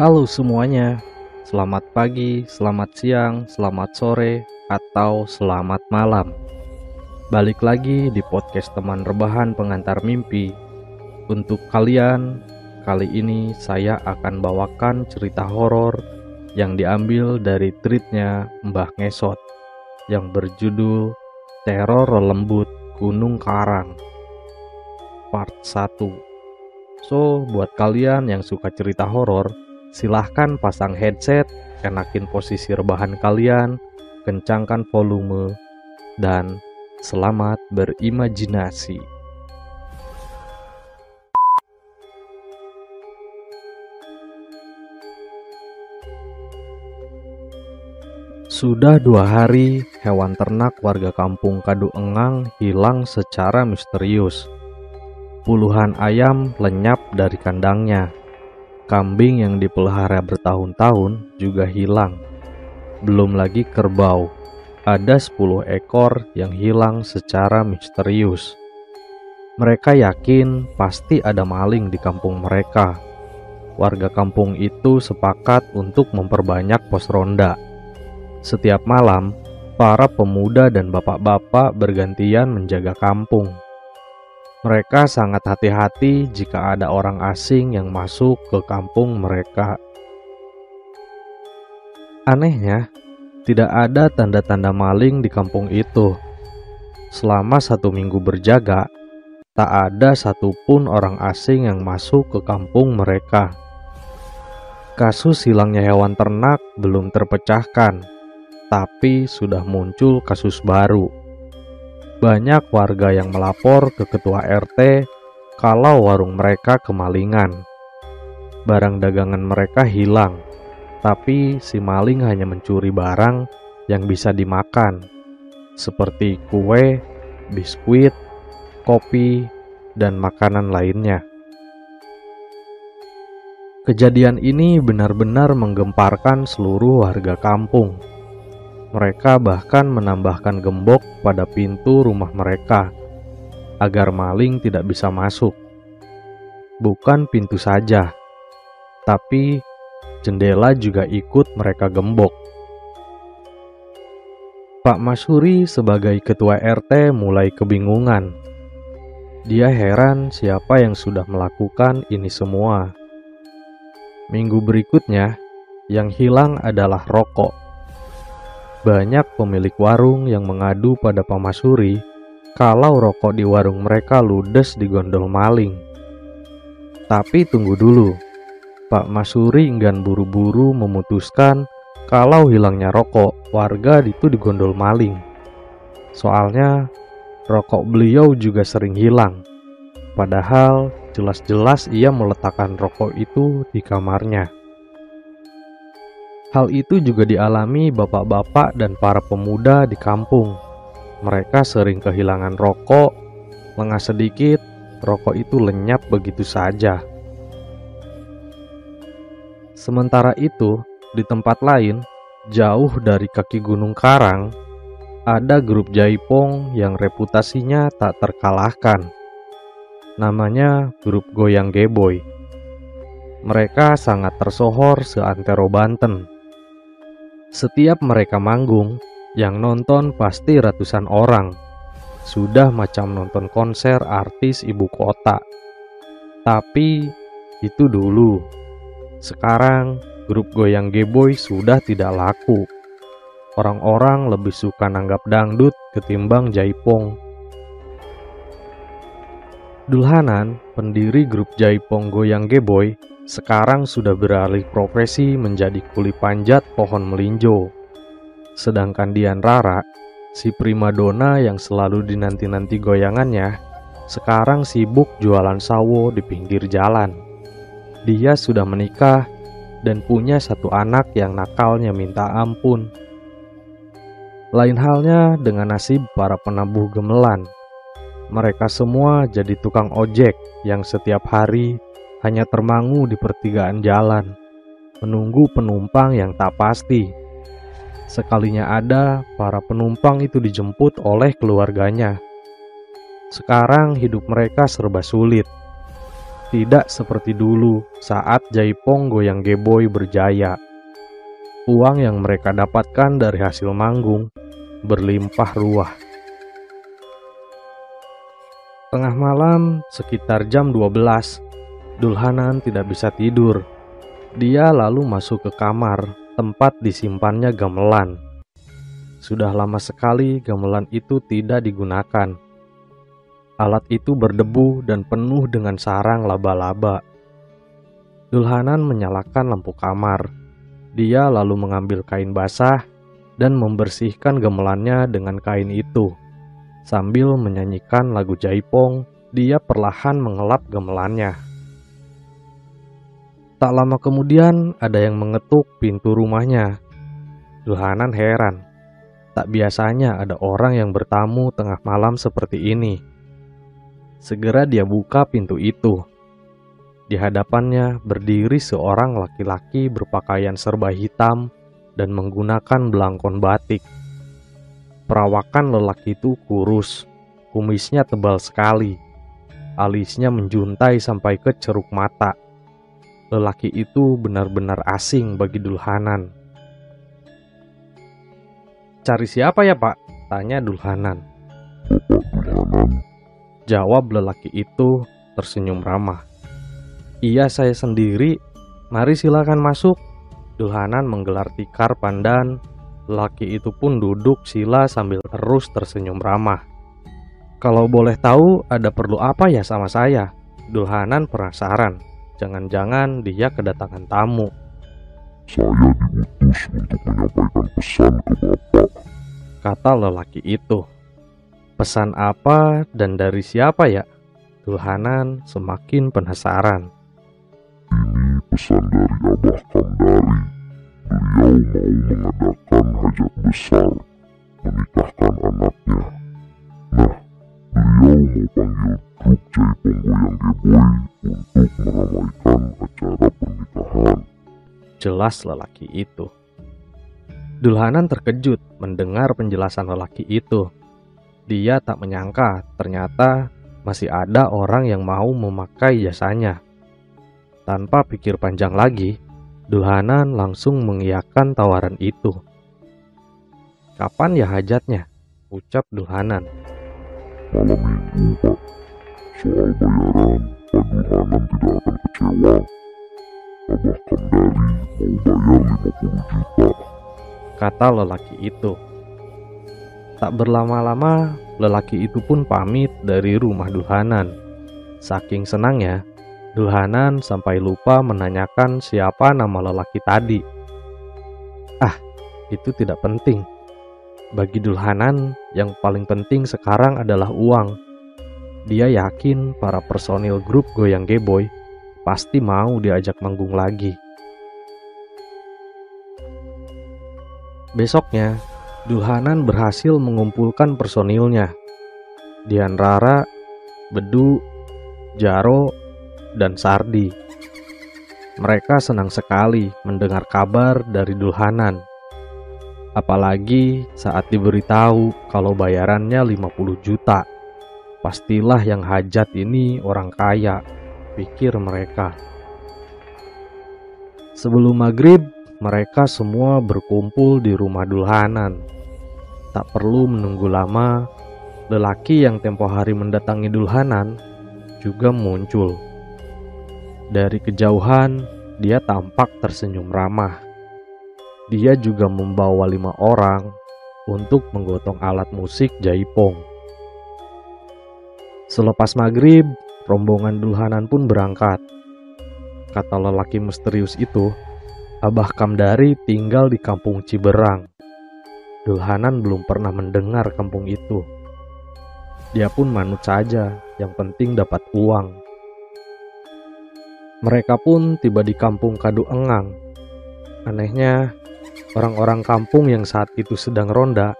Halo semuanya, selamat pagi, selamat siang, selamat sore, atau selamat malam. Balik lagi di podcast teman rebahan pengantar mimpi. Untuk kalian, kali ini saya akan bawakan cerita horor yang diambil dari tweetnya Mbah Ngesot yang berjudul Teror Lembut Gunung Karang Part 1 So, buat kalian yang suka cerita horor, silahkan pasang headset, enakin posisi rebahan kalian, kencangkan volume, dan selamat berimajinasi. Sudah dua hari, hewan ternak warga kampung Kadu Engang hilang secara misterius. Puluhan ayam lenyap dari kandangnya. Kambing yang dipelihara bertahun-tahun juga hilang. Belum lagi kerbau. Ada 10 ekor yang hilang secara misterius. Mereka yakin pasti ada maling di kampung mereka. Warga kampung itu sepakat untuk memperbanyak pos ronda setiap malam, para pemuda dan bapak-bapak bergantian menjaga kampung. Mereka sangat hati-hati jika ada orang asing yang masuk ke kampung mereka. Anehnya, tidak ada tanda-tanda maling di kampung itu. Selama satu minggu berjaga, tak ada satupun orang asing yang masuk ke kampung mereka. Kasus hilangnya hewan ternak belum terpecahkan tapi sudah muncul kasus baru. Banyak warga yang melapor ke ketua RT kalau warung mereka kemalingan. Barang dagangan mereka hilang, tapi si maling hanya mencuri barang yang bisa dimakan, seperti kue, biskuit, kopi, dan makanan lainnya. Kejadian ini benar-benar menggemparkan seluruh warga kampung mereka bahkan menambahkan gembok pada pintu rumah mereka agar maling tidak bisa masuk. Bukan pintu saja, tapi jendela juga ikut mereka gembok. Pak Masyuri sebagai ketua RT mulai kebingungan. Dia heran siapa yang sudah melakukan ini semua. Minggu berikutnya, yang hilang adalah rokok. Banyak pemilik warung yang mengadu pada Pak Masuri kalau rokok di warung mereka ludes di gondol maling. Tapi tunggu dulu, Pak Masuri enggan buru-buru memutuskan kalau hilangnya rokok warga itu di gondol maling. Soalnya rokok beliau juga sering hilang. Padahal jelas-jelas ia meletakkan rokok itu di kamarnya. Hal itu juga dialami bapak-bapak dan para pemuda di kampung. Mereka sering kehilangan rokok, lengah sedikit, rokok itu lenyap begitu saja. Sementara itu, di tempat lain, jauh dari kaki Gunung Karang, ada grup jaipong yang reputasinya tak terkalahkan. Namanya grup Goyang Geboy. Mereka sangat tersohor seantero Banten setiap mereka manggung, yang nonton pasti ratusan orang. Sudah macam nonton konser artis ibu kota. Tapi itu dulu. Sekarang grup goyang Geboy sudah tidak laku. Orang-orang lebih suka nanggap dangdut ketimbang jaipong. Dulhanan, pendiri grup jaipong goyang Geboy, sekarang sudah beralih profesi menjadi kuli panjat pohon melinjo. Sedangkan Dian Rara, si primadona yang selalu dinanti-nanti goyangannya, sekarang sibuk jualan sawo di pinggir jalan. Dia sudah menikah dan punya satu anak yang nakalnya minta ampun. Lain halnya dengan nasib para penabuh gemelan. Mereka semua jadi tukang ojek yang setiap hari hanya termangu di pertigaan jalan, menunggu penumpang yang tak pasti. Sekalinya ada, para penumpang itu dijemput oleh keluarganya. Sekarang hidup mereka serba sulit. Tidak seperti dulu saat Jaipong Goyang Geboy berjaya. Uang yang mereka dapatkan dari hasil manggung berlimpah ruah. Tengah malam, sekitar jam 12, Dulhanan tidak bisa tidur. Dia lalu masuk ke kamar tempat disimpannya gamelan. Sudah lama sekali gamelan itu tidak digunakan. Alat itu berdebu dan penuh dengan sarang laba-laba. Dulhanan menyalakan lampu kamar. Dia lalu mengambil kain basah dan membersihkan gemelannya dengan kain itu. Sambil menyanyikan lagu Jaipong, dia perlahan mengelap gemelannya. Tak lama kemudian ada yang mengetuk pintu rumahnya. Dulhanan heran. Tak biasanya ada orang yang bertamu tengah malam seperti ini. Segera dia buka pintu itu. Di hadapannya berdiri seorang laki-laki berpakaian serba hitam dan menggunakan belangkon batik. Perawakan lelaki itu kurus, kumisnya tebal sekali, alisnya menjuntai sampai ke ceruk mata. Lelaki itu benar-benar asing bagi Dulhanan. Cari siapa ya pak? Tanya Dulhanan. Jawab lelaki itu tersenyum ramah. Iya saya sendiri, mari silakan masuk. Dulhanan menggelar tikar pandan, lelaki itu pun duduk sila sambil terus tersenyum ramah. Kalau boleh tahu ada perlu apa ya sama saya? Dulhanan penasaran, jangan-jangan dia kedatangan tamu. saya diutus untuk menyampaikan pesan ke Bapak. Kata lelaki itu. Pesan apa dan dari siapa ya? Dulhanan semakin penasaran. Ini pesan dari Abah Kamdari. Beliau mau mengadakan hajat besar, menikahkan anaknya. Jelas lelaki itu. Dulhanan terkejut mendengar penjelasan lelaki itu. Dia tak menyangka ternyata masih ada orang yang mau memakai jasanya. Tanpa pikir panjang lagi, Dulhanan langsung mengiyakan tawaran itu. Kapan ya hajatnya? Ucap Dulhanan. Malam minggu, Pak. Soal bayaran, Pak Dulhanan tidak akan kecewa. Abah Kamdari mau bayar 50 juta. Kata lelaki itu. Tak berlama-lama, lelaki itu pun pamit dari rumah Dulhanan. Saking senangnya, Dulhanan sampai lupa menanyakan siapa nama lelaki tadi. Ah, itu tidak penting. Bagi Dulhanan, yang paling penting sekarang adalah uang. Dia yakin para personil grup Goyang Geboy pasti mau diajak manggung lagi. Besoknya, Dulhanan berhasil mengumpulkan personilnya. Dian Rara, Bedu, Jaro, dan Sardi. Mereka senang sekali mendengar kabar dari Dulhanan. Apalagi saat diberitahu kalau bayarannya 50 juta. Pastilah yang hajat ini orang kaya, pikir mereka. Sebelum maghrib, mereka semua berkumpul di rumah Dulhanan. Tak perlu menunggu lama, lelaki yang tempo hari mendatangi Dulhanan juga muncul. Dari kejauhan, dia tampak tersenyum ramah. Dia juga membawa lima orang untuk menggotong alat musik jaipong. Selepas maghrib, rombongan Dulhanan pun berangkat. Kata lelaki misterius itu, Abah Kamdari tinggal di kampung Ciberang. Dulhanan belum pernah mendengar kampung itu. Dia pun manut saja, yang penting dapat uang. Mereka pun tiba di kampung Kadu Engang. Anehnya, orang-orang kampung yang saat itu sedang ronda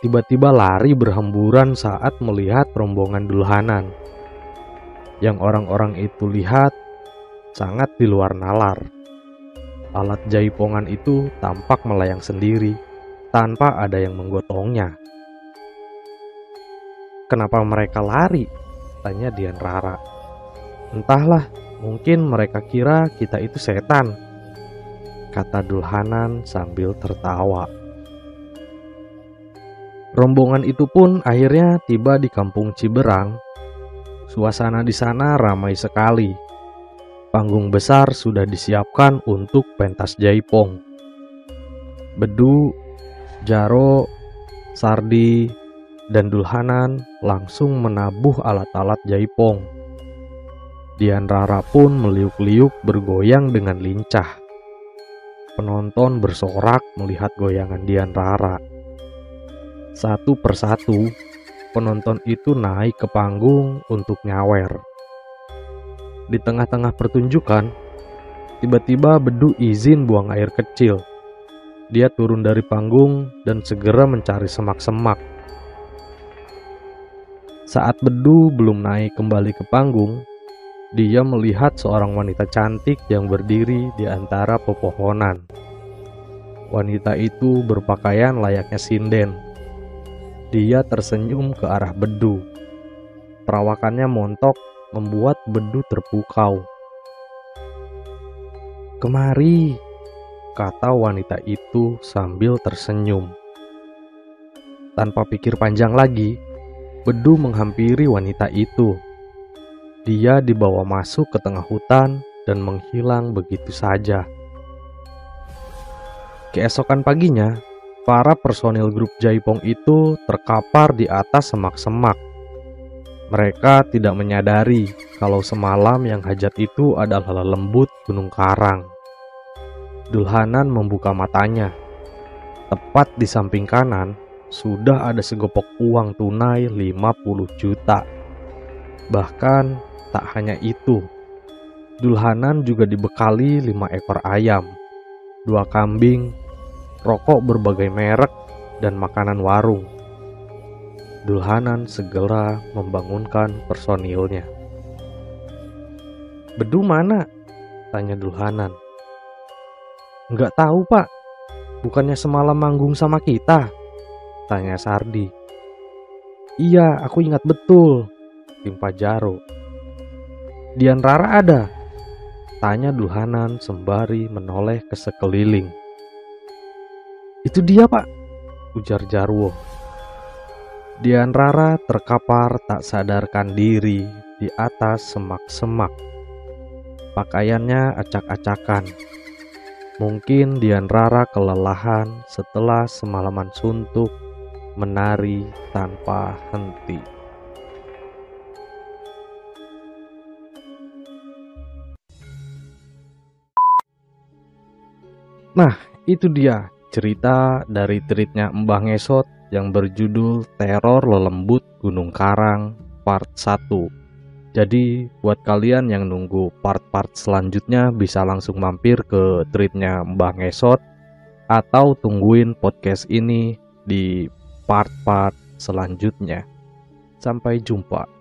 tiba-tiba lari berhamburan saat melihat rombongan Dulhanan. Yang orang-orang itu lihat sangat di luar nalar. Alat jaipongan itu tampak melayang sendiri tanpa ada yang menggotongnya. Kenapa mereka lari? Tanya Dian Rara. Entahlah, Mungkin mereka kira kita itu setan, kata Dulhanan sambil tertawa. Rombongan itu pun akhirnya tiba di kampung Ciberang. Suasana di sana ramai sekali. Panggung besar sudah disiapkan untuk pentas jaipong. Bedu, Jaro, Sardi, dan Dulhanan langsung menabuh alat-alat jaipong Dian Rara pun meliuk-liuk bergoyang dengan lincah. Penonton bersorak melihat goyangan Dian Rara. Satu persatu, penonton itu naik ke panggung untuk nyawer. Di tengah-tengah pertunjukan, tiba-tiba Bedu izin buang air kecil. Dia turun dari panggung dan segera mencari semak-semak. Saat Bedu belum naik kembali ke panggung, dia melihat seorang wanita cantik yang berdiri di antara pepohonan. Wanita itu berpakaian layaknya sinden. Dia tersenyum ke arah Bedu. Perawakannya montok membuat Bedu terpukau. "Kemari," kata wanita itu sambil tersenyum. Tanpa pikir panjang lagi, Bedu menghampiri wanita itu dia dibawa masuk ke tengah hutan dan menghilang begitu saja. Keesokan paginya, para personil grup Jaipong itu terkapar di atas semak-semak. Mereka tidak menyadari kalau semalam yang hajat itu adalah lembut gunung karang. Dulhanan membuka matanya. Tepat di samping kanan, sudah ada segopok uang tunai 50 juta. Bahkan Tak hanya itu, Dulhanan juga dibekali lima ekor ayam, dua kambing, rokok berbagai merek, dan makanan warung. Dulhanan segera membangunkan personilnya. Bedu mana? Tanya Dulhanan. Enggak tahu pak, bukannya semalam manggung sama kita? Tanya Sardi. Iya, aku ingat betul, timpa Jaro. Dian Rara ada? Tanya Dulhanan sembari menoleh ke sekeliling. Itu dia pak, ujar Jarwo. Dian Rara terkapar tak sadarkan diri di atas semak-semak. Pakaiannya acak-acakan. Mungkin Dian Rara kelelahan setelah semalaman suntuk menari tanpa henti. Nah, itu dia cerita dari tweetnya Mbah Ngesot yang berjudul Teror Lelembut Gunung Karang part 1. Jadi buat kalian yang nunggu part-part selanjutnya bisa langsung mampir ke tweetnya Mbah Ngesot atau tungguin podcast ini di part-part selanjutnya. Sampai jumpa.